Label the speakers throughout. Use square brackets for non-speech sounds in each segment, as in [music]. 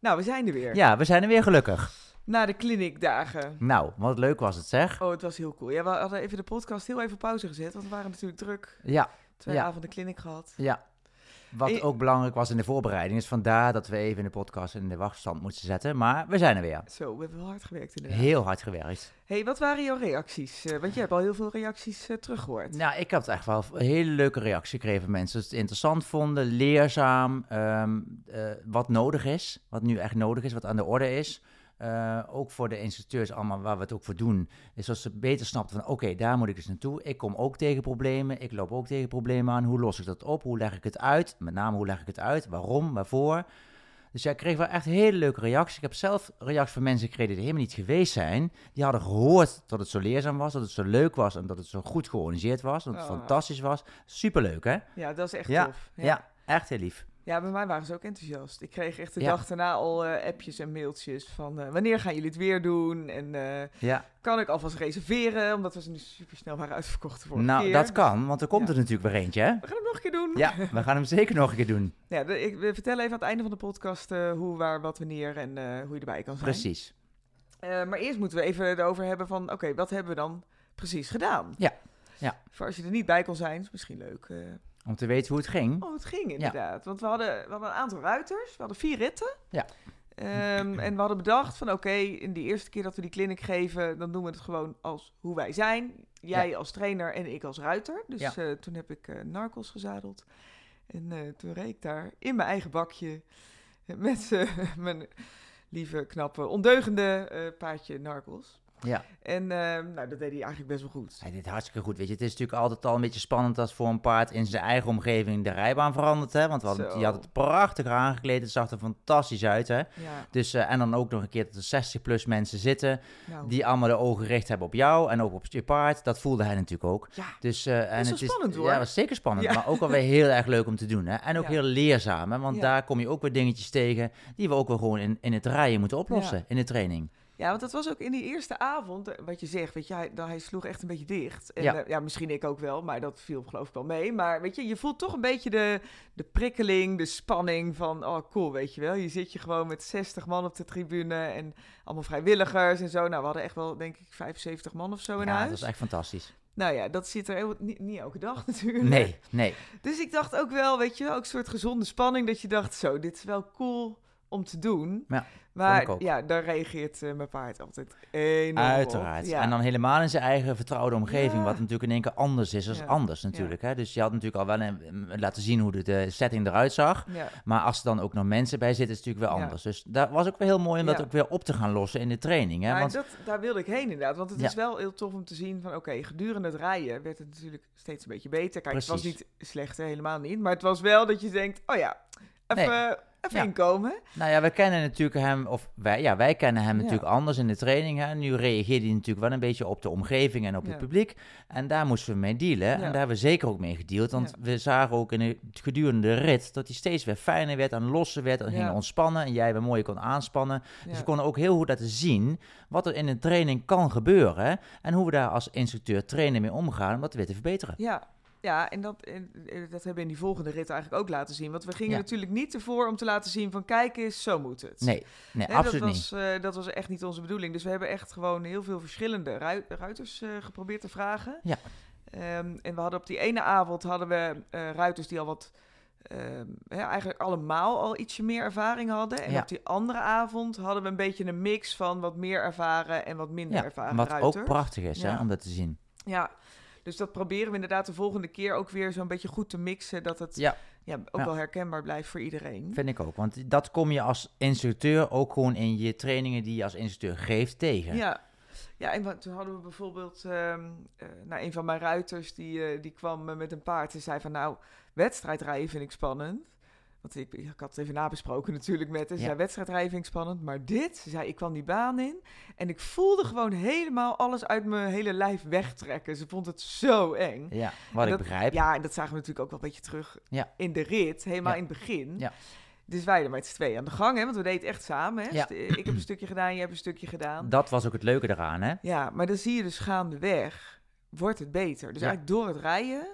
Speaker 1: Nou, we zijn er weer.
Speaker 2: Ja, we zijn er weer gelukkig.
Speaker 1: Na de kliniekdagen.
Speaker 2: Nou, wat leuk was het zeg.
Speaker 1: Oh, het was heel cool. Ja, we hadden even de podcast heel even pauze gezet, want we waren natuurlijk druk.
Speaker 2: Ja,
Speaker 1: Twee
Speaker 2: Ja.
Speaker 1: avonden kliniek gehad.
Speaker 2: ja. Wat ook belangrijk was in de voorbereiding is vandaar dat we even in de podcast in de wachtstand moesten zetten. Maar we zijn er weer.
Speaker 1: Zo, we hebben wel hard gewerkt inderdaad.
Speaker 2: Heel hard gewerkt.
Speaker 1: hey, wat waren jouw reacties? Eh, want je hebt al heel veel reacties eh, teruggehoord.
Speaker 2: Nou, ik heb echt wel een hele leuke reactie gekregen van mensen. Dat ze het interessant vonden, leerzaam, ehm, eh, wat nodig is. Wat nu echt nodig is, wat aan de orde is. Eh, ook voor de instructeurs allemaal, waar we het ook voor doen. Is dat ze beter snapten van, oké, daar moet ik eens naartoe. Ik kom ook tegen problemen. Ik loop ook tegen problemen aan. Hoe los ik dat op? Hoe leg ik het uit? Met name, hoe leg ik het uit? Waarom? Waarvoor? Dus ja, ik kreeg wel echt hele leuke reacties. Ik heb zelf reacties van mensen gekregen die helemaal niet geweest zijn. Die hadden gehoord dat het zo leerzaam was, dat het zo leuk was en dat het zo goed georganiseerd was. Dat het
Speaker 1: Oh.
Speaker 2: fantastisch was. Superleuk, hè?
Speaker 1: Ja, dat is echt
Speaker 2: Ja,
Speaker 1: tof.
Speaker 2: Ja, echt heel lief.
Speaker 1: Ja, bij mij waren ze ook enthousiast. Ik kreeg echt de
Speaker 2: Ja.
Speaker 1: dag daarna al eh, appjes en mailtjes van eh, wanneer gaan jullie het weer doen? En eh,
Speaker 2: Ja,
Speaker 1: kan ik alvast reserveren? Omdat we ze nu super snel waren uitverkocht vorige
Speaker 2: nou,
Speaker 1: keer.
Speaker 2: dat kan, want er komt
Speaker 1: Ja.
Speaker 2: er natuurlijk weer eentje, hè?
Speaker 1: We gaan het nog een keer doen.
Speaker 2: Ja, we gaan hem zeker nog een keer doen.
Speaker 1: Ja, de- ik we vertellen even aan het einde van de podcast hoe, waar, wat, wanneer en hoe je erbij kan zijn.
Speaker 2: Precies.
Speaker 1: Maar eerst moeten we even erover hebben van, oké, wat hebben we dan precies gedaan?
Speaker 2: Ja, ja.
Speaker 1: Voor als je er niet bij kon zijn, is misschien leuk.
Speaker 2: Om te weten hoe het ging.
Speaker 1: Oh, het ging inderdaad. Want we hadden, we hadden een aantal ruiters, we hadden vier ritten.
Speaker 2: Ja.
Speaker 1: Ehm, [clears throat] en we hadden bedacht van, oké, in die eerste keer dat we die clinic geven, dan doen we het gewoon als hoe wij zijn. Jij als trainer en ik als ruiter. Dus
Speaker 2: Ja.
Speaker 1: eh, toen heb ik eh narcos gezadeld. En eh, toen reed ik daar in mijn eigen bakje met [laughs] mijn lieve, knappe, ondeugende paardje narcos.
Speaker 2: Ja,
Speaker 1: En ehm, nou, dat deed hij eigenlijk best wel goed.
Speaker 2: hij deed hartstikke goed. Weet je, het is natuurlijk altijd al een beetje spannend als voor een paard in zijn eigen omgeving de rijbaan verandert, hè? Want hadden, die had het prachtig aangekleed. Het zag er fantastisch uit, hè?
Speaker 1: Ja,
Speaker 2: Dus, eh, en dan ook nog een keer dat er 60 plus mensen zitten
Speaker 1: nou.
Speaker 2: die allemaal de ogen gericht hebben op jou en ook op je paard. Dat voelde hij natuurlijk ook.
Speaker 1: Ja,
Speaker 2: Dus, eh, en
Speaker 1: wel
Speaker 2: het is,
Speaker 1: spannend, hoor.
Speaker 2: Ja, dat was zeker spannend,
Speaker 1: Ja.
Speaker 2: maar ook alweer heel erg leuk om te doen. Hè? En ook heel leerzaam, hè? want daar kom je ook weer dingetjes tegen die we ook wel gewoon in, in het rijden moeten oplossen, in de training.
Speaker 1: Ja, want dat was ook in die eerste avond, eh, wat je zegt, weet je, hij, hij sloeg echt een beetje dicht. En,
Speaker 2: Ja.
Speaker 1: ja. ja, misschien ik ook wel, maar dat viel geloof ik wel mee. Maar weet je, je voelt toch een beetje de, de prikkeling, de spanning van, oh cool, weet je wel. Je zit je gewoon met 60 man op de tribune en allemaal vrijwilligers en zo. Nou, we hadden echt wel, denk ik, 75 man of zo in
Speaker 2: ja,
Speaker 1: huis.
Speaker 2: dat was echt fantastisch.
Speaker 1: Nou ja, dat zit er heel, niet, niet elke dag [laughs] natuurlijk.
Speaker 2: Nee, nee.
Speaker 1: Dus ik dacht ook wel, weet je, ook een soort gezonde spanning. Dat je dacht, zo, dit is wel cool om te doen.
Speaker 2: Ja,
Speaker 1: maar ja, daar reageert eh, mijn paard altijd enorm
Speaker 2: Uiteraard.
Speaker 1: Ja.
Speaker 2: En dan helemaal in zijn eigen vertrouwde omgeving,
Speaker 1: Ja.
Speaker 2: wat natuurlijk in één keer anders is dan
Speaker 1: Ja.
Speaker 2: anders natuurlijk. Hè? Dus je had natuurlijk al wel een, laten zien hoe de, de setting eruit zag. Maar als er dan ook nog mensen bij zitten, is het natuurlijk wel
Speaker 1: Ja.
Speaker 2: anders. Dus dat was ook wel heel mooi om dat ook weer op te gaan lossen in de training. Hè?
Speaker 1: maar
Speaker 2: Want
Speaker 1: dat, daar wilde ik heen inderdaad. Want het is wel heel tof om te zien van... oké, gedurende het rijden werd het natuurlijk steeds een beetje beter. Kijk, het was niet slechter, helemaal niet. Maar het was wel dat je denkt... oh ja, even, even
Speaker 2: Ja.
Speaker 1: inkomen.
Speaker 2: Nou ja, we kennen natuurlijk hem, of wij, ja, wij kennen hem
Speaker 1: Ja.
Speaker 2: natuurlijk anders in de training. Hè. Nu reageerde hij natuurlijk wel een beetje op de omgeving en op het publiek. En daar moesten we mee dealen. En daar hebben we zeker ook mee gedeeld. Want we zagen ook in de, gedurende de rit dat hij steeds weer fijner werd en losser werd. En ging ontspannen en jij weer mooi kon aanspannen. Dus we konden ook heel goed laten zien wat er in een training kan gebeuren. En hoe we daar als instructeur trainer mee omgaan om dat weer te verbeteren.
Speaker 1: Ja, ja en, dat, en eh, dat hebben we in die volgende rit eigenlijk ook laten zien. Want we gingen
Speaker 2: Ja.
Speaker 1: natuurlijk niet ervoor om te laten zien van... kijk eens, zo moet het.
Speaker 2: Nee, nee
Speaker 1: Hè,
Speaker 2: absoluut
Speaker 1: dat
Speaker 2: niet.
Speaker 1: was, eh, dat was echt niet onze bedoeling. Dus we hebben echt gewoon heel veel verschillende ru- ruiters eh, geprobeerd te vragen.
Speaker 2: Ja.
Speaker 1: Ehm, en we hadden op die ene avond hadden we ruiters die al wat... ehm, ja, eigenlijk allemaal al ietsje meer ervaring hadden. En
Speaker 2: Ja.
Speaker 1: op die andere avond hadden we een beetje een mix van wat meer ervaren en wat minder
Speaker 2: Ja,
Speaker 1: ervaren
Speaker 2: wat ook prachtig is hè, om dat te zien.
Speaker 1: Ja, dus dat proberen we inderdaad de volgende keer ook weer zo'n beetje goed te mixen. Dat het ja.
Speaker 2: Ja,
Speaker 1: ook
Speaker 2: Ja.
Speaker 1: wel herkenbaar blijft voor iedereen.
Speaker 2: Vind ik ook. Want dat kom je als instructeur ook gewoon in je trainingen die je als instructeur geeft tegen.
Speaker 1: Ja. Ja, en toen hadden we bijvoorbeeld, eh, nou, een van mijn ruiters, die, eh, die kwam met een paard en zei van, nou, wedstrijdrijden vind ik spannend. Want ik, ik had het even nabesproken natuurlijk met. Ze
Speaker 2: Ja.
Speaker 1: zei, ik spannend, maar dit, ze zei, ik kwam die baan in en ik voelde gewoon helemaal alles uit mijn hele lijf wegtrekken. Ze vond het zo eng.
Speaker 2: Ja, wat ik begrijp.
Speaker 1: Ja, en dat zagen we natuurlijk ook wel een beetje terug
Speaker 2: Ja.
Speaker 1: in de rit, helemaal
Speaker 2: Ja.
Speaker 1: in het begin.
Speaker 2: Ja.
Speaker 1: Dus wij er met z'n tweeën aan de gang, hè, want we deden het echt samen. Hè.
Speaker 2: Ja.
Speaker 1: St- Ik heb een stukje gedaan, jij hebt een stukje gedaan.
Speaker 2: Dat was ook het leuke eraan, hè?
Speaker 1: Ja, maar dan zie je dus gaandeweg, wordt het beter. Dus eigenlijk door het rijden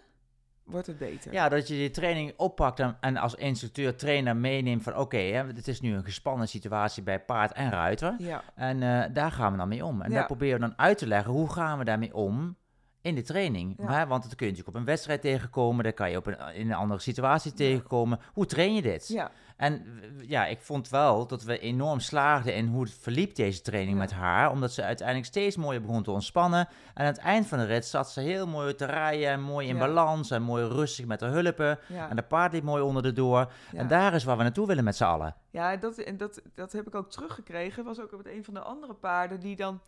Speaker 1: wordt het beter.
Speaker 2: Ja, dat je die training oppakt en, en als instructeur, trainer meeneemt van oké, hè, het is nu een gespannen situatie bij paard en ruiter.
Speaker 1: Ja,
Speaker 2: En eh, daar gaan we dan mee om. En
Speaker 1: Ja.
Speaker 2: daar proberen we dan uit te leggen hoe gaan we daarmee om in de training.
Speaker 1: Ja.
Speaker 2: Hè? Want dat kun je natuurlijk op een wedstrijd tegenkomen, daar kan je op een, in een andere situatie tegenkomen. Hoe train je dit?
Speaker 1: ja,
Speaker 2: En ja, ik vond wel dat we enorm slaagden in hoe het verliep deze training
Speaker 1: Ja.
Speaker 2: met haar. Omdat ze uiteindelijk steeds mooier begon te ontspannen. En aan het eind van de rit zat ze heel mooi te rijden. En mooi in
Speaker 1: Ja.
Speaker 2: balans en mooi rustig met de hulpen.
Speaker 1: ja.
Speaker 2: En de paard liep mooi onder de door. En daar is waar we naartoe willen met z'n allen.
Speaker 1: Ja, dat, en dat, dat heb ik ook teruggekregen. Was ook met een van de andere paarden die dan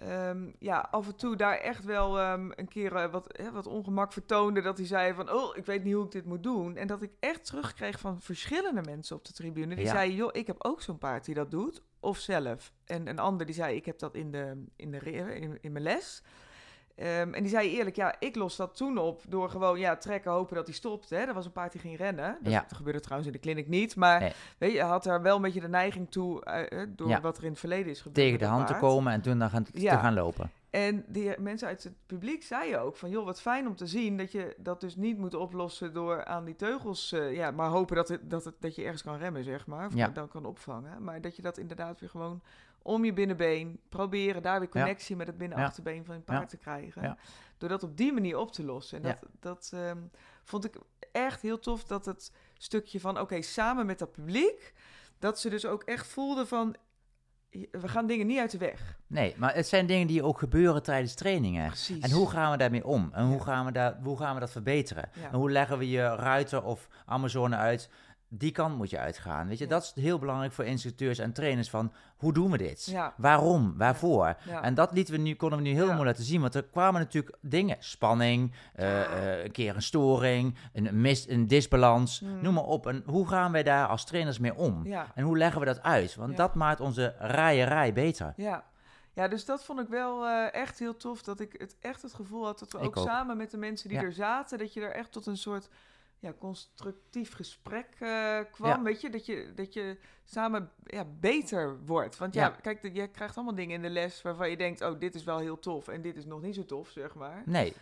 Speaker 1: ehm, ja, af en toe daar echt wel ehm, een keer eh, wat, hè, wat ongemak vertoonde. Dat hij zei van, oh, ik weet niet hoe ik dit moet doen. En dat ik echt terugkreeg van verschillende mensen op de tribune. Die
Speaker 2: Ja.
Speaker 1: zeiden, joh, ik heb ook zo'n paard die dat doet. Of zelf. En een ander die zei, ik heb dat in, de, in, de, in, in mijn les. Ehm, en die zei eerlijk, ja, ik los dat toen op door gewoon ja, trekken, hopen dat hij stopt. Hè. Er was een paard die ging rennen. Dat,
Speaker 2: Ja.
Speaker 1: gebeurde trouwens in de kliniek niet. Maar
Speaker 2: Nee.
Speaker 1: weet je, had daar wel een beetje de neiging toe, eh, eh, door
Speaker 2: Ja.
Speaker 1: wat er in het verleden is gebeurd.
Speaker 2: Tegen de hand te komen en toen dan gaan, te gaan lopen.
Speaker 1: En die mensen uit het publiek zeiden ook van, joh, wat fijn om te zien dat je dat dus niet moet oplossen door aan die teugels, eh, ja, maar hopen dat, het, dat, het, dat je ergens kan remmen, zeg maar, of
Speaker 2: Ja.
Speaker 1: dan kan opvangen. Maar dat je dat inderdaad weer gewoon om je binnenbeen proberen, daar weer connectie met het binnenachterbeen van je paard te krijgen.
Speaker 2: Ja.
Speaker 1: Door dat op die manier op te lossen. En dat, dat ehm, vond ik echt heel tof, dat het stukje van, oké, samen met dat publiek, dat ze dus ook echt voelden van, we gaan dingen niet uit de weg.
Speaker 2: Nee, maar het zijn dingen die ook gebeuren tijdens trainingen.
Speaker 1: Precies.
Speaker 2: En hoe gaan we daarmee om? En hoe,
Speaker 1: Ja.
Speaker 2: gaan we daar, hoe gaan we dat verbeteren?
Speaker 1: Ja.
Speaker 2: En hoe leggen we je ruiter of Amazone uit? Die kant moet je uitgaan. Weet je,
Speaker 1: Ja.
Speaker 2: dat is heel belangrijk voor instructeurs en trainers van hoe doen we dit?
Speaker 1: Ja.
Speaker 2: Waarom? Waarvoor?
Speaker 1: Ja.
Speaker 2: En dat lieten we nu, konden we nu heel mooi laten zien. Want er kwamen natuurlijk dingen. Spanning, eh, eh, een keer een storing, een, mis, een disbalans,
Speaker 1: Mm.
Speaker 2: noem maar op. En hoe gaan wij daar als trainers mee om? En hoe leggen we dat uit? Want dat maakt onze rijerij beter.
Speaker 1: Ja. ja, dus dat vond ik wel eh, echt heel tof. Dat ik het echt het gevoel had dat we ook,
Speaker 2: ook.
Speaker 1: samen met de mensen die er zaten, dat je er echt tot een soort ja, constructief gesprek eh, kwam.
Speaker 2: Ja.
Speaker 1: Weet je, dat je, dat je samen ja, beter wordt. Want ja,
Speaker 2: Ja.
Speaker 1: kijk, je krijgt allemaal dingen in de les waarvan je denkt, oh, dit is wel heel tof en dit is nog niet zo tof, zeg maar.
Speaker 2: Nee,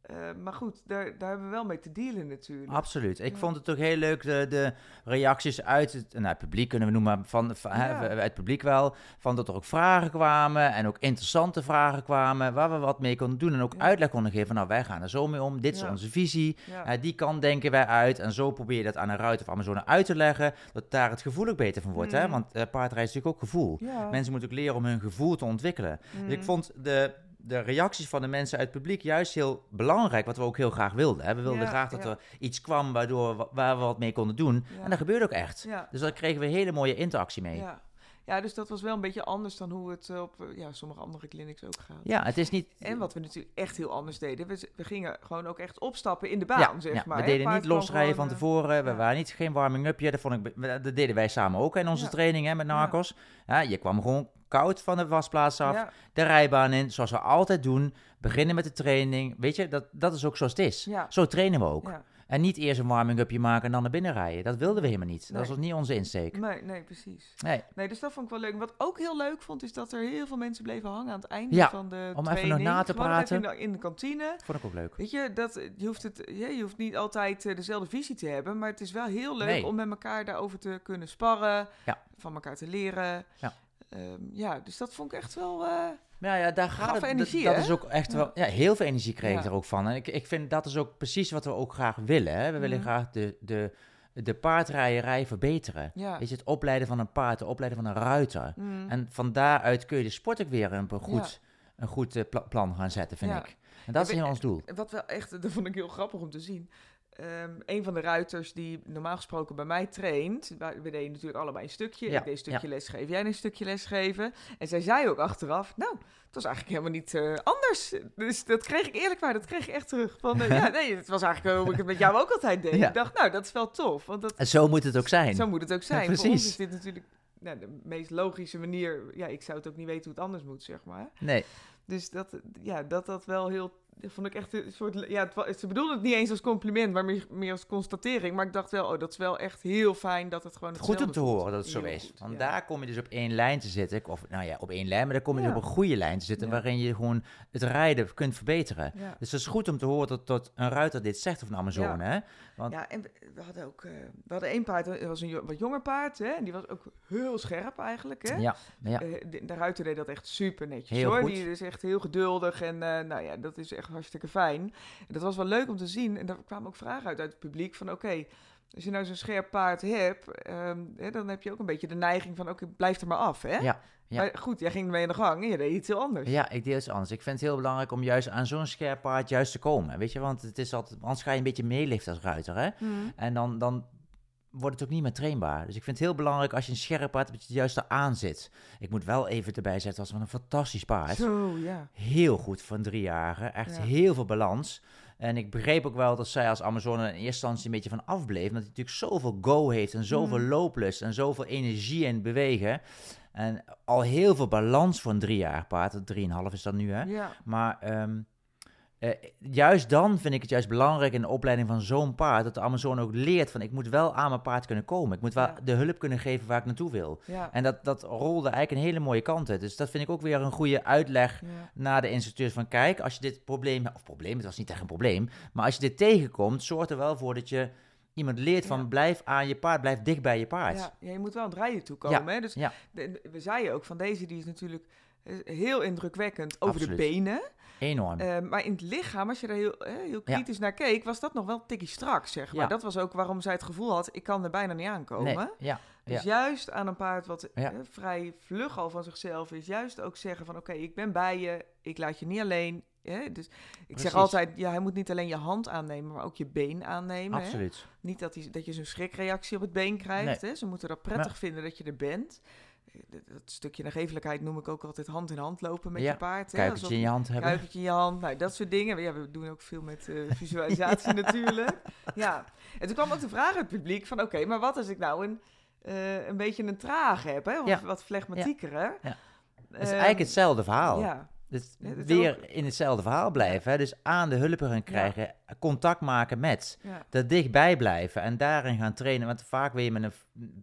Speaker 1: Eh, maar goed, daar, daar hebben we wel mee te dealen natuurlijk.
Speaker 2: absoluut. Ik
Speaker 1: Ja.
Speaker 2: vond het ook heel leuk, de, de reacties uit het, nou, het publiek, kunnen we noemen, van, van
Speaker 1: Ja.
Speaker 2: het publiek wel. Van dat er ook vragen kwamen en ook interessante vragen kwamen, waar we wat mee konden doen. En ook
Speaker 1: Ja.
Speaker 2: uitleg konden geven nou, wij gaan er zo mee om, dit is onze visie. Die kant denken wij uit. En zo probeer je dat aan een ruiter of Amazone uit te leggen. Dat daar het gevoel ook beter van wordt. Hè?
Speaker 1: Mhm.
Speaker 2: Want eh paardrijden is natuurlijk ook gevoel. Mensen moeten ook leren om hun gevoel te ontwikkelen. Dus ik
Speaker 1: Mm.
Speaker 2: vond de, de reacties van de mensen uit het publiek juist heel belangrijk. Wat we ook heel graag wilden. Hè? We wilden
Speaker 1: Ja,
Speaker 2: graag dat
Speaker 1: ja.
Speaker 2: er iets kwam waardoor, we- waar we wat mee konden doen.
Speaker 1: Ja.
Speaker 2: En dat gebeurde ook echt.
Speaker 1: Ja.
Speaker 2: Dus daar kregen we hele mooie interactie mee. Ja,
Speaker 1: Ja. ja, dus dat was wel een beetje anders dan hoe het eh, op eh, ja, sommige andere clinics ook gaat.
Speaker 2: het is niet...
Speaker 1: En wat we natuurlijk echt heel anders deden, we, we gingen gewoon ook echt opstappen in de baan,
Speaker 2: ja,
Speaker 1: zeg
Speaker 2: ja,
Speaker 1: maar.
Speaker 2: we deden niet losrijden van
Speaker 1: eh,
Speaker 2: tevoren. We
Speaker 1: ja.
Speaker 2: waren niet geen warming-upje. Dat, vond ik, dat deden wij samen ook in onze
Speaker 1: Ja.
Speaker 2: training hè, met
Speaker 1: Ja.
Speaker 2: Narcos. Ja, je kwam gewoon koud van de wasplaats af.
Speaker 1: Ja,
Speaker 2: de rijbaan in, zoals we altijd doen. Beginnen met de training. Weet je, dat, dat is ook zoals het is.
Speaker 1: Ja.
Speaker 2: Zo trainen we ook.
Speaker 1: ja.
Speaker 2: En niet eerst een warming-upje maken en dan naar binnen rijden. Dat wilden we helemaal niet. Dat
Speaker 1: Nee.
Speaker 2: was niet onze insteek.
Speaker 1: Nee, nee, precies.
Speaker 2: Nee,
Speaker 1: Nee, dus dat vond ik wel leuk. Wat ook heel leuk vond, is dat er heel veel mensen bleven hangen aan het einde
Speaker 2: Ja,
Speaker 1: van de
Speaker 2: om even
Speaker 1: training.
Speaker 2: nog na te
Speaker 1: Gewoon nog even
Speaker 2: praten.
Speaker 1: in de, in de kantine.
Speaker 2: vond ik ook leuk.
Speaker 1: Weet je, dat, je, hoeft het, je hoeft niet altijd eh, dezelfde visie te hebben, maar het is wel heel leuk
Speaker 2: Nee.
Speaker 1: om met elkaar daarover te kunnen sparren,
Speaker 2: Ja.
Speaker 1: van elkaar te leren.
Speaker 2: Ja.
Speaker 1: Ehm, ja, dus dat vond ik echt wel... eh,
Speaker 2: Ja, ja, daar gaat het.
Speaker 1: energie,
Speaker 2: dat
Speaker 1: hè?
Speaker 2: is ook echt
Speaker 1: Ja.
Speaker 2: wel. Ja, heel veel energie kreeg ik er ook van. En ik, ik vind dat is ook precies wat we ook graag willen. Hè? We willen
Speaker 1: Mhm.
Speaker 2: graag de, de, de paardrijerij verbeteren.
Speaker 1: ja.
Speaker 2: Weet je, het opleiden van een paard, het opleiden van een ruiter.
Speaker 1: Mm.
Speaker 2: En van daaruit kun je de sport ook weer een goed, een goed eh, pla- plan gaan zetten, vind
Speaker 1: Ja.
Speaker 2: ik. En dat is heel ons doel.
Speaker 1: Wat wel echt, [laughs] dat vond ik heel grappig om te zien. Ehm, een van de ruiters die normaal gesproken bij mij traint. We deden natuurlijk allebei een stukje.
Speaker 2: Ja,
Speaker 1: ik deed een stukje lesgeven, jij een stukje lesgeven. En zij zei ook achteraf, nou, het was eigenlijk helemaal niet eh, anders. Dus dat kreeg ik eerlijk waar, dat kreeg ik echt terug. Van, eh, ja, [laughs] nee, het was eigenlijk hoe ik het met jou ook altijd deed.
Speaker 2: Ja.
Speaker 1: Ik dacht, nou, dat is wel tof. Want dat,
Speaker 2: En zo moet het ook zijn.
Speaker 1: zo moet het ook zijn.
Speaker 2: Ja,
Speaker 1: Voor ons
Speaker 2: precies.
Speaker 1: is dit natuurlijk nou, de meest logische manier. Ja, ik zou het ook niet weten hoe het anders moet, zeg maar.
Speaker 2: Nee,
Speaker 1: Dus dat, ja, dat dat wel heel dat vond ik echt een soort... Ja, het, ze bedoelde het niet eens als compliment, maar meer, meer als constatering. Maar ik dacht wel, oh, dat is wel echt heel fijn dat het gewoon
Speaker 2: Goed om te horen dat het zo
Speaker 1: Heel
Speaker 2: is.
Speaker 1: goed,
Speaker 2: Want
Speaker 1: ja.
Speaker 2: daar kom je dus op één lijn te zitten. Of nou ja, op één lijn, maar daar kom je dus op een goede lijn te zitten.
Speaker 1: Ja.
Speaker 2: Waarin je gewoon het rijden kunt verbeteren. Dus het is goed om te horen dat, dat een ruiter dit zegt of een Amazone. Hè? Want
Speaker 1: Ja, en we, hadden ook... eh, we hadden één paard, dat was een wat jonger paard, hè. En die was ook heel scherp eigenlijk, hè.
Speaker 2: ja, ja.
Speaker 1: Eh, de, de ruiter deed dat echt super netjes
Speaker 2: Heel
Speaker 1: hoor.
Speaker 2: goed.
Speaker 1: Die is echt heel geduldig en eh, nou ja, dat is echt hartstikke fijn. En dat was wel leuk om te zien. En daar kwamen ook vragen uit uit het publiek van oké, als je nou zo'n scherp paard hebt, ehm, hè, dan heb je ook een beetje de neiging van oké, blijf er maar af hè.
Speaker 2: Ja, ja.
Speaker 1: Maar goed, jij ging ermee aan de gang en je deed iets heel anders.
Speaker 2: Ja, ik deed iets anders. Ik vind het heel belangrijk om juist aan zo'n scherp paard juist te komen. Weet je, want het is altijd, anders ga je een beetje meeliften als ruiter. Hè?
Speaker 1: Mhm.
Speaker 2: En dan, dan wordt het ook niet meer trainbaar. Dus ik vind het heel belangrijk als je een scherp paard hebt, dat je juist eraan zit. Ik moet wel even erbij zetten, het was een fantastisch paard.
Speaker 1: Zo, ja.
Speaker 2: Heel goed voor een driejarige. Echt
Speaker 1: Ja.
Speaker 2: heel veel balans. En ik begreep ook wel dat zij als Amazone in eerste instantie een beetje van afbleef. Omdat hij natuurlijk zoveel go heeft en zoveel
Speaker 1: Mhm.
Speaker 2: looplust en zoveel energie in het bewegen. En al heel veel balans voor een driejarig paard. Dat Drieënhalf is dat nu, hè?
Speaker 1: Ja,
Speaker 2: Maar ehm, eh, juist dan vind ik het juist belangrijk in de opleiding van zo'n paard... dat de Amazone ook leert van ik moet wel aan mijn paard kunnen komen. Ik moet wel
Speaker 1: Ja.
Speaker 2: de hulp kunnen geven waar ik naartoe wil.
Speaker 1: ja.
Speaker 2: En dat, dat rolde eigenlijk een hele mooie kant uit. Dus dat vind ik ook weer een goede uitleg
Speaker 1: ja.
Speaker 2: naar de instructeurs van kijk, als je dit probleem, of probleem, het was niet echt een probleem, maar als je dit tegenkomt, zorg er wel voor dat je iemand leert van
Speaker 1: Ja.
Speaker 2: blijf aan je paard, blijf dicht bij je paard.
Speaker 1: Ja, ja, je moet wel aan het rijden toe komen. Hè? Dus
Speaker 2: ja.
Speaker 1: de- de- we zeiden ook van deze, die is natuurlijk heel indrukwekkend over
Speaker 2: Absoluut.
Speaker 1: de benen.
Speaker 2: Enorm.
Speaker 1: Eh, maar in het lichaam, als je er heel, eh, heel
Speaker 2: Ja.
Speaker 1: kritisch naar keek, was dat nog wel tikkie strak, zeg maar.
Speaker 2: Ja.
Speaker 1: Dat was ook waarom zij het gevoel had, ik kan er bijna niet aankomen.
Speaker 2: nee, ja,
Speaker 1: Dus juist aan een paard wat eh, vrij vlug al van zichzelf is, juist ook zeggen van oké, ik ben bij je, ik laat je niet alleen. Hè? Dus ik
Speaker 2: Precies.
Speaker 1: zeg altijd, ja, hij moet niet alleen je hand aannemen, maar ook je been aannemen. Hè?
Speaker 2: absoluut.
Speaker 1: Niet dat, hij, dat je zo'n schrikreactie op het been krijgt. Hè? Ze moeten dat prettig vinden dat je er bent. Dat, dat stukje nagevelijkheid noem ik ook altijd hand in hand lopen met
Speaker 2: Ja,
Speaker 1: je paard.
Speaker 2: Kuipertje in je hand hebben.
Speaker 1: kuipertje in je hand, nou, dat soort dingen. Ja, we doen ook veel met eh, [laughs] visualisatie natuurlijk. Ja, en toen kwam ook de vraag uit het publiek van... oké, maar wat als ik nou een, eh, een beetje een traag heb, hè? Of
Speaker 2: Ja.
Speaker 1: wat flegmatieker, hè?
Speaker 2: Ja. Het is
Speaker 1: Ehm,
Speaker 2: eigenlijk hetzelfde verhaal.
Speaker 1: Ja,
Speaker 2: Dus
Speaker 1: Ja, dat
Speaker 2: weer
Speaker 1: ook-
Speaker 2: in hetzelfde verhaal blijven. Hè? Dus aan de hulp gaan krijgen, contact maken met.
Speaker 1: ja,
Speaker 2: Er dichtbij blijven en daarin gaan trainen. Want vaak wil je met een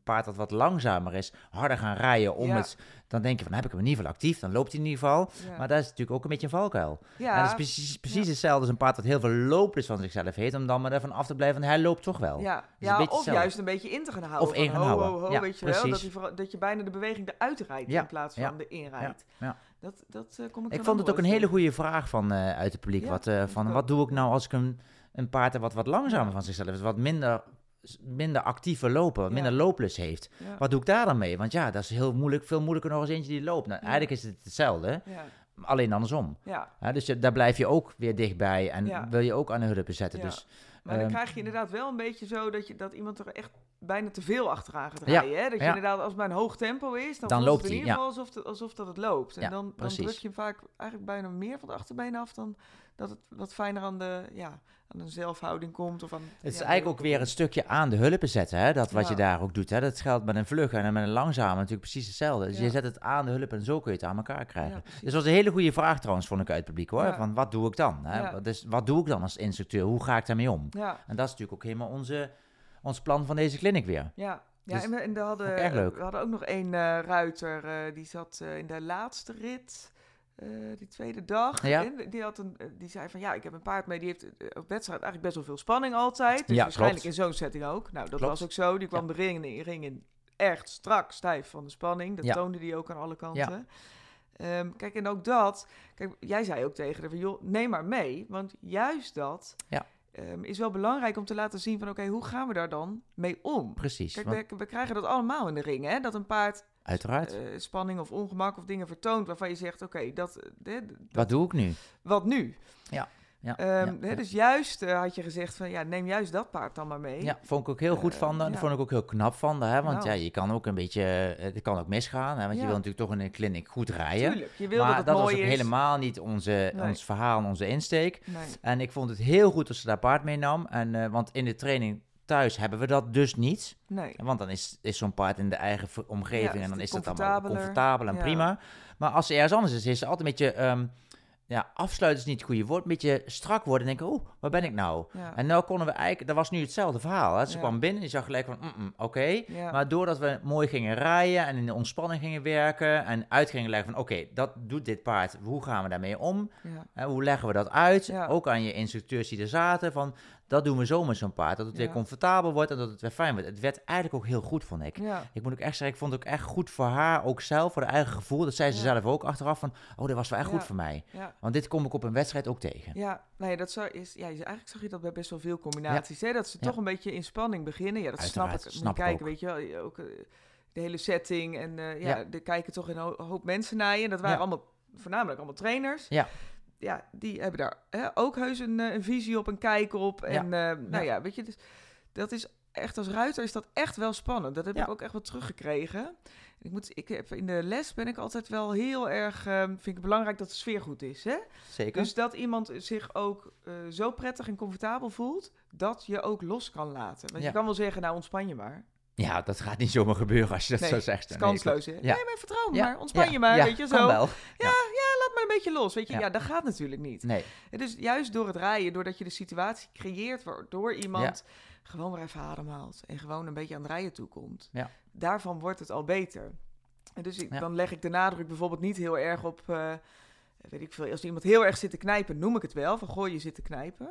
Speaker 2: paard dat wat langzamer is, harder gaan rijden om het... Dan denk je van, heb ik hem in ieder geval actief, dan loopt hij in ieder geval.
Speaker 1: ja.
Speaker 2: Maar dat is natuurlijk ook een beetje een valkuil.
Speaker 1: ja,
Speaker 2: En dat is precies, precies hetzelfde als een paard dat heel veel looplust van zichzelf heeft, om dan maar ervan af te blijven, hij loopt toch wel.
Speaker 1: ja, ja of
Speaker 2: hetzelfde.
Speaker 1: juist een beetje in te gaan houden.
Speaker 2: Of in gaan
Speaker 1: ho,
Speaker 2: houden.
Speaker 1: Ho, ho,
Speaker 2: Ja,
Speaker 1: weet je wel, dat, je dat je bijna de beweging eruit rijdt
Speaker 2: Ja,
Speaker 1: in plaats van de inrijdt.
Speaker 2: ja, ja.
Speaker 1: Dat, dat eh, kom ik
Speaker 2: Ik vond het ook een hele goede vraag van, eh, uit het publiek. Wat,
Speaker 1: vond
Speaker 2: van, wat doe ik nou als ik een, een paard wat wat langzamer van zichzelf is, wat minder, minder actiever lopen, wat
Speaker 1: Ja.
Speaker 2: minder looplust heeft.
Speaker 1: Ja,
Speaker 2: Wat doe ik daar dan mee? Want ja, dat is heel moeilijk, veel moeilijker nog eens eentje die loopt. Nou. Eigenlijk is het hetzelfde, alleen andersom. dus je, daar blijf je ook weer dichtbij en wil je ook aan de hulp zetten.
Speaker 1: Ja.
Speaker 2: Dus
Speaker 1: Maar dan
Speaker 2: Ehm,
Speaker 1: krijg je inderdaad wel een beetje zo dat, je, dat iemand er echt bijna te veel achteraan gaat
Speaker 2: Ja,
Speaker 1: rijden. Hè? Dat je
Speaker 2: ja.
Speaker 1: inderdaad, als het bij een hoog tempo is, dan,
Speaker 2: Dan loopt
Speaker 1: het in ieder geval alsof, het, alsof dat het loopt. En dan, dan druk je hem vaak eigenlijk bijna meer van de achterbeen af dan dat het wat fijner aan de, ja, aan een zelfhouding komt. Of aan,
Speaker 2: het is eigenlijk ook weer het stukje aan de hulpen zetten, hè? dat wat
Speaker 1: Ja.
Speaker 2: je daar ook doet. Hè? Dat geldt met een vlugge en met een langzame natuurlijk precies hetzelfde. Dus
Speaker 1: Ja.
Speaker 2: je zet het aan de hulp en zo kun je het aan elkaar krijgen. Dus dat was een hele goede vraag trouwens, vond ik uit het publiek hoor. Van wat doe ik dan? Hè?
Speaker 1: Ja.
Speaker 2: Wat, doe ik dan als instructeur? Hoe ga ik daarmee om?
Speaker 1: Ja,
Speaker 2: En dat is natuurlijk ook helemaal onze, ons plan van deze clinic weer.
Speaker 1: ja. Ja,
Speaker 2: Dus
Speaker 1: en, we, en we, hadden, we hadden ook nog één eh, ruiter, eh, die zat eh, in de laatste rit, eh, die tweede dag.
Speaker 2: Ja.
Speaker 1: En die, had een, eh, die zei van, ja, ik heb een paard mee, die heeft eh, op wedstrijd eigenlijk best wel veel spanning altijd. Dus
Speaker 2: Ja,
Speaker 1: waarschijnlijk
Speaker 2: klopt.
Speaker 1: in zo'n setting ook. Nou, dat
Speaker 2: Klopt.
Speaker 1: was ook zo. Die kwam de ring, in- ring in echt strak, stijf van de spanning. Dat toonde die ook aan alle kanten. Ehm, kijk, en ook dat... Kijk, jij zei ook tegen haar van, joh, neem maar mee. Want juist dat
Speaker 2: Ja.
Speaker 1: ehm, is wel belangrijk om te laten zien van... oké, hoe gaan we daar dan mee om?
Speaker 2: Precies,
Speaker 1: Kijk,
Speaker 2: want-
Speaker 1: we, we krijgen dat allemaal in de ring, hè? Dat een paard
Speaker 2: uiteraard.
Speaker 1: eh, spanning of ongemak of dingen vertoont... waarvan je zegt, oké, dat, eh, d- d-
Speaker 2: wat doe ik nu?
Speaker 1: wat nu?
Speaker 2: Ja, ja,
Speaker 1: Ehm,
Speaker 2: ja,
Speaker 1: hè,
Speaker 2: ja.
Speaker 1: Dus juist eh, had je gezegd van, ja, neem juist dat paard dan maar mee.
Speaker 2: Ja, vond ik ook heel goed van. Dat
Speaker 1: ja.
Speaker 2: vond ik ook heel knap van. Hè? Want
Speaker 1: Nou.
Speaker 2: ja, je kan ook een beetje, het kan ook misgaan. Hè? Want
Speaker 1: Ja.
Speaker 2: je wil natuurlijk toch in een clinic goed rijden.
Speaker 1: Tuurlijk, je wil
Speaker 2: maar
Speaker 1: dat het
Speaker 2: dat was ook
Speaker 1: is.
Speaker 2: helemaal niet onze,
Speaker 1: Nee.
Speaker 2: ons verhaal en onze insteek.
Speaker 1: Nee.
Speaker 2: En ik vond het heel goed dat ze daar paard meenam. En, eh, want in de training thuis hebben we dat dus niet.
Speaker 1: nee.
Speaker 2: Want dan is, is zo'n paard in de eigen omgeving
Speaker 1: Ja,
Speaker 2: en dan is dat allemaal comfortabel en
Speaker 1: Ja.
Speaker 2: prima. Maar als ze ergens anders is, is ze altijd een beetje... ehm, ja, afsluiten is niet het goede woord. Een beetje strak worden en denken, oh, waar ben ik nou?
Speaker 1: Ja.
Speaker 2: En nou konden we eigenlijk, dat was nu hetzelfde verhaal. Hè? Ze
Speaker 1: Ja.
Speaker 2: kwam binnen en je zag gelijk van, mm, mm, oké.
Speaker 1: Ja.
Speaker 2: Maar doordat we mooi gingen rijden en in de ontspanning gingen werken en uit gingen leggen van, oké, dat doet dit paard, hoe gaan we daarmee om? Hè, hoe leggen we dat uit? Ook aan je instructeurs die er zaten, van, dat doen we zo met zo'n paard. Dat het weer comfortabel wordt en dat het weer fijn wordt. Het werd eigenlijk ook heel goed, vond ik.
Speaker 1: ja.
Speaker 2: Ik moet ook echt zeggen, ik vond het ook echt goed voor haar, ook zelf, voor haar eigen gevoel. Dat zei ze zelf ook achteraf van, oh, dat was wel echt goed voor mij. Want dit kom ik op een wedstrijd ook tegen.
Speaker 1: Ja, nee, dat zou, is, ja, eigenlijk zag je dat bij best wel veel combinaties. Hè? Dat ze toch een beetje in spanning beginnen. Ja, dat
Speaker 2: Uiteraard,
Speaker 1: snap ik.
Speaker 2: Snap
Speaker 1: kijken,
Speaker 2: ook.
Speaker 1: weet je wel. Ook, eh, de hele setting. En eh, ja,
Speaker 2: Ja.
Speaker 1: er kijken toch een ho- hoop mensen naar je. En dat waren
Speaker 2: Ja.
Speaker 1: allemaal, voornamelijk allemaal trainers.
Speaker 2: Ja.
Speaker 1: Ja, die hebben daar hè, ook heus een, eh, een visie op, een kijk op. En eh, nou
Speaker 2: Ja.
Speaker 1: ja, weet je, dus, dat is echt als ruiter is dat echt wel spannend. Dat heb
Speaker 2: Ja.
Speaker 1: ik ook echt wel teruggekregen. Ik, moet, ik heb, in de les ben ik altijd wel heel erg, eh, vind ik het belangrijk dat de sfeer goed is. Hè?
Speaker 2: Zeker.
Speaker 1: Dus dat iemand zich ook eh, zo prettig en comfortabel voelt, dat je ook los kan laten. Want
Speaker 2: Ja.
Speaker 1: je kan wel zeggen, nou ontspan je maar.
Speaker 2: ja, dat gaat niet zomaar gebeuren als je dat
Speaker 1: Nee,
Speaker 2: zo zegt.
Speaker 1: Het is
Speaker 2: Nee,
Speaker 1: kansloos, hè?
Speaker 2: Ja.
Speaker 1: Nee, maar vertrouw me
Speaker 2: Ja,
Speaker 1: maar, ontspan
Speaker 2: ja,
Speaker 1: je maar,
Speaker 2: ja,
Speaker 1: weet je,
Speaker 2: kan
Speaker 1: zo.
Speaker 2: wel.
Speaker 1: Laat maar een beetje los, weet je. Ja.
Speaker 2: Ja.
Speaker 1: dat gaat natuurlijk niet.
Speaker 2: Nee,
Speaker 1: Dus juist door het rijden, doordat je de situatie creëert waardoor iemand gewoon weer even ademhaalt en gewoon een beetje aan het rijden toekomt.
Speaker 2: Ja.
Speaker 1: Daarvan wordt het al beter. En dus ik, dan leg ik de nadruk bijvoorbeeld niet heel erg op, eh, weet ik veel, als iemand heel erg zit te knijpen, noem ik het wel, van goh, je zit te knijpen.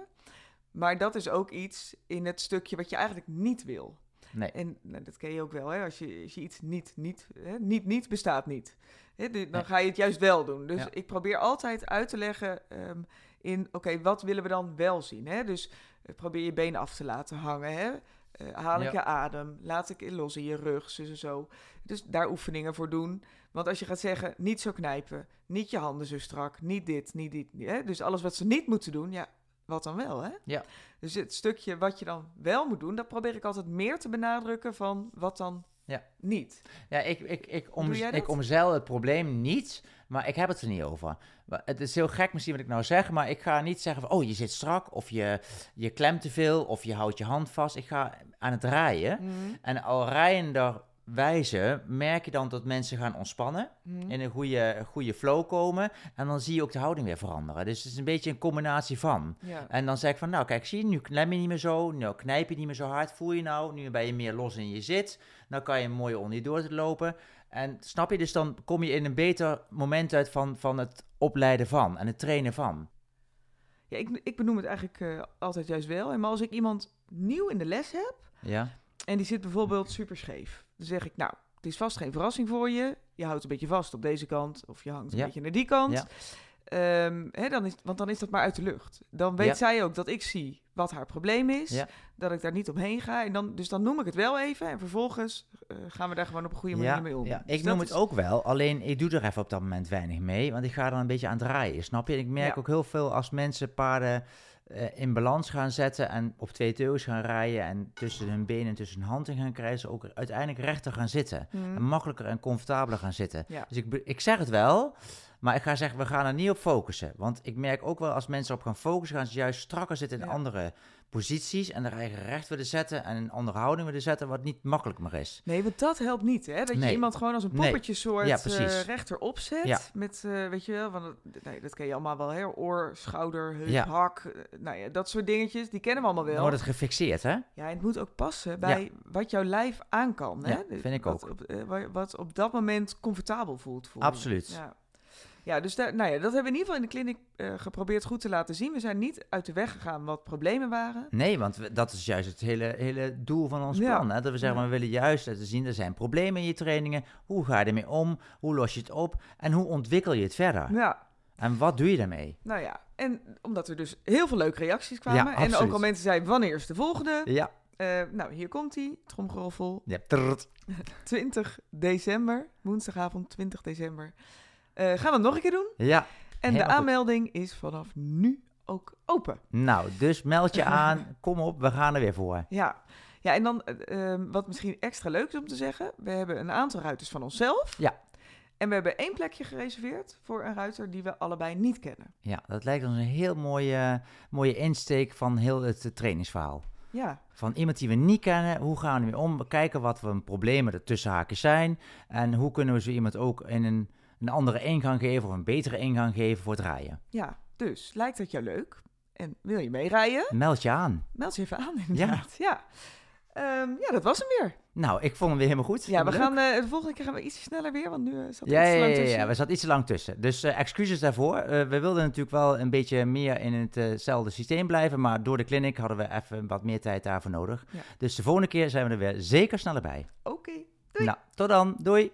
Speaker 1: Maar dat is ook iets in het stukje wat je eigenlijk niet wil.
Speaker 2: nee.
Speaker 1: En nou, dat ken je ook wel, hè? Als, je, als je iets niet, niet, hè? niet, niet bestaat niet. Dan
Speaker 2: Nee.
Speaker 1: ga je het juist wel doen. Dus
Speaker 2: Ja.
Speaker 1: ik probeer altijd uit te leggen ehm, in, oké, wat willen we dan wel zien? Hè? Dus eh, probeer je benen af te laten hangen, hè? Eh, haal ik
Speaker 2: Ja.
Speaker 1: je adem, laat ik los in je rug, zo, zo, zo. Dus daar oefeningen voor doen. Want als je gaat zeggen, niet zo knijpen, niet je handen zo strak, niet dit, niet dit, hè? dus alles wat ze niet moeten doen, ja, wat dan wel, hè?
Speaker 2: Ja.
Speaker 1: Dus het stukje wat je dan wel moet doen, dat probeer ik altijd meer te benadrukken van wat dan
Speaker 2: Ja.
Speaker 1: niet.
Speaker 2: Ja, ik, ik, ik, om, ik omzeil het probleem niet, maar ik heb het er niet over. Het is heel gek misschien wat ik nou zeg, maar ik ga niet zeggen van, oh, je zit strak, of je, je klemt te veel, of je houdt je hand vast. Ik ga aan het rijden.
Speaker 1: Mhm.
Speaker 2: En al rijender wijze merk je dan dat mensen gaan ontspannen,
Speaker 1: Mhm.
Speaker 2: in een goede, goede flow komen, en dan zie je ook de houding weer veranderen. Dus het is een beetje een combinatie van.
Speaker 1: Ja.
Speaker 2: En dan zeg ik van, nou kijk, zie je, nu klem je niet meer zo, nou knijp je niet meer zo hard, voel je nou, nu ben je meer los in je zit, dan kan je mooi onder je door te lopen. En snap je, dus dan kom je in een beter moment uit van, van het opleiden van en het trainen van.
Speaker 1: ja, ik, ik benoem het eigenlijk eh, altijd juist wel. En Maar als ik iemand nieuw in de les heb
Speaker 2: Ja,
Speaker 1: en die zit bijvoorbeeld super scheef, dan zeg ik, nou, het is vast geen verrassing voor je. Je houdt een beetje vast op deze kant of je hangt een
Speaker 2: Ja.
Speaker 1: beetje naar die kant.
Speaker 2: Ja.
Speaker 1: Ehm, hè, dan is, want dan is dat maar uit de lucht. Dan weet
Speaker 2: Ja.
Speaker 1: zij ook dat ik zie wat haar probleem is.
Speaker 2: Ja.
Speaker 1: Dat ik daar niet omheen ga. En dan, dus dan noem ik het wel even. En vervolgens eh, gaan we daar gewoon op een goede manier
Speaker 2: ja,
Speaker 1: mee om.
Speaker 2: ja.
Speaker 1: Dus
Speaker 2: ik noem
Speaker 1: is-
Speaker 2: het ook wel, alleen ik doe er even op dat moment weinig mee, want ik ga dan een beetje aan draaien, snap je? Ik merk ook heel veel als mensen paarden eh, in balans gaan zetten en op twee teugels gaan rijden en tussen hun benen en tussen hun hand in gaan krijgen, ze ook uiteindelijk rechter gaan zitten.
Speaker 1: Mhm.
Speaker 2: en makkelijker en comfortabeler gaan zitten.
Speaker 1: Ja.
Speaker 2: Dus ik, ik zeg het wel, maar ik ga zeggen, we gaan er niet op focussen. Want ik merk ook wel, als mensen op gaan focussen, gaan ze juist strakker zitten in
Speaker 1: Ja.
Speaker 2: andere posities en er eigen recht willen zetten en een andere houding willen zetten, wat niet makkelijk meer is.
Speaker 1: Nee, want dat helpt niet, hè? Dat je iemand gewoon als een poppetje soort
Speaker 2: Ja,
Speaker 1: eh
Speaker 2: precies.
Speaker 1: rechterop zet.
Speaker 2: Ja.
Speaker 1: Met, eh, weet je wel, van, het- nee, dat ken je allemaal wel, hè? Oor, schouder, heup,
Speaker 2: Ja.
Speaker 1: hak. eh, nou ja, dat soort dingetjes, die kennen we allemaal
Speaker 2: Dan
Speaker 1: wel.
Speaker 2: wordt het gefixeerd, hè?
Speaker 1: Ja, en het moet ook passen bij wat jouw lijf aan kan. Hè?
Speaker 2: Ja, vind ik
Speaker 1: wat
Speaker 2: ook.
Speaker 1: Op, wa- wat op dat moment comfortabel voelt voor je.
Speaker 2: Absoluut.
Speaker 1: Ja. Ja, dus daar, nou ja, dat hebben we in ieder geval in de kliniek eh, geprobeerd goed te laten zien. We zijn niet uit de weg gegaan wat problemen waren.
Speaker 2: Nee, want we- dat is juist het hele, hele doel van ons
Speaker 1: Ja.
Speaker 2: plan. Hè? Dat we zeggen,
Speaker 1: Ja.
Speaker 2: we willen juist laten zien, er zijn problemen in je trainingen. Hoe ga je ermee om? Hoe los je het op? En hoe ontwikkel je het verder?
Speaker 1: Ja,
Speaker 2: En wat doe je daarmee?
Speaker 1: nou ja. En omdat er dus heel veel leuke reacties kwamen. en ook al mensen zeiden, wanneer is de volgende?
Speaker 2: Ja,
Speaker 1: Eh, nou, hier komt hij. Tromgeroffel.
Speaker 2: ja. trrrt. [laughs]
Speaker 1: 20 december. Woensdagavond 20 december. Eh, gaan we het nog een keer doen.
Speaker 2: ja.
Speaker 1: En de
Speaker 2: goed.
Speaker 1: aanmelding is vanaf nu ook open.
Speaker 2: Nou, dus meld je [laughs] aan. Kom op, we gaan er weer voor.
Speaker 1: Ja, ja en dan eh, ehm, wat misschien extra leuk is om te zeggen. We hebben een aantal ruiters van onszelf.
Speaker 2: Ja.
Speaker 1: En we hebben één plekje gereserveerd voor een ruiter die we allebei niet kennen.
Speaker 2: Ja, dat lijkt ons een heel mooie, mooie insteek van heel het trainingsverhaal.
Speaker 1: Ja,
Speaker 2: Van iemand die we niet kennen, hoe gaan we ermee om? We kijken wat voor problemen er tussen haken zijn. En hoe kunnen we zo iemand ook in een een andere ingang geven of een betere ingang geven voor het rijden.
Speaker 1: Ja, dus lijkt het jou leuk en wil je meerijden?
Speaker 2: Meld je aan.
Speaker 1: Meld je even aan inderdaad. Ja, Ehm, ja dat was hem weer.
Speaker 2: Nou, ik vond hem weer helemaal goed.
Speaker 1: Ja, we
Speaker 2: Leuk.
Speaker 1: gaan eh, de volgende keer gaan we iets sneller weer, want nu eh, zat
Speaker 2: Ja,
Speaker 1: iets te
Speaker 2: ja,
Speaker 1: lang
Speaker 2: ja,
Speaker 1: tussen.
Speaker 2: ja, we zaten iets te lang tussen. Dus eh, excuses daarvoor. We wilden natuurlijk wel een beetje meer in hetzelfde systeem blijven, maar door de clinic hadden we even wat meer tijd daarvoor nodig.
Speaker 1: Ja.
Speaker 2: Dus de volgende keer zijn we er weer zeker sneller bij.
Speaker 1: Oké, doei.
Speaker 2: Nou, tot dan. Doei.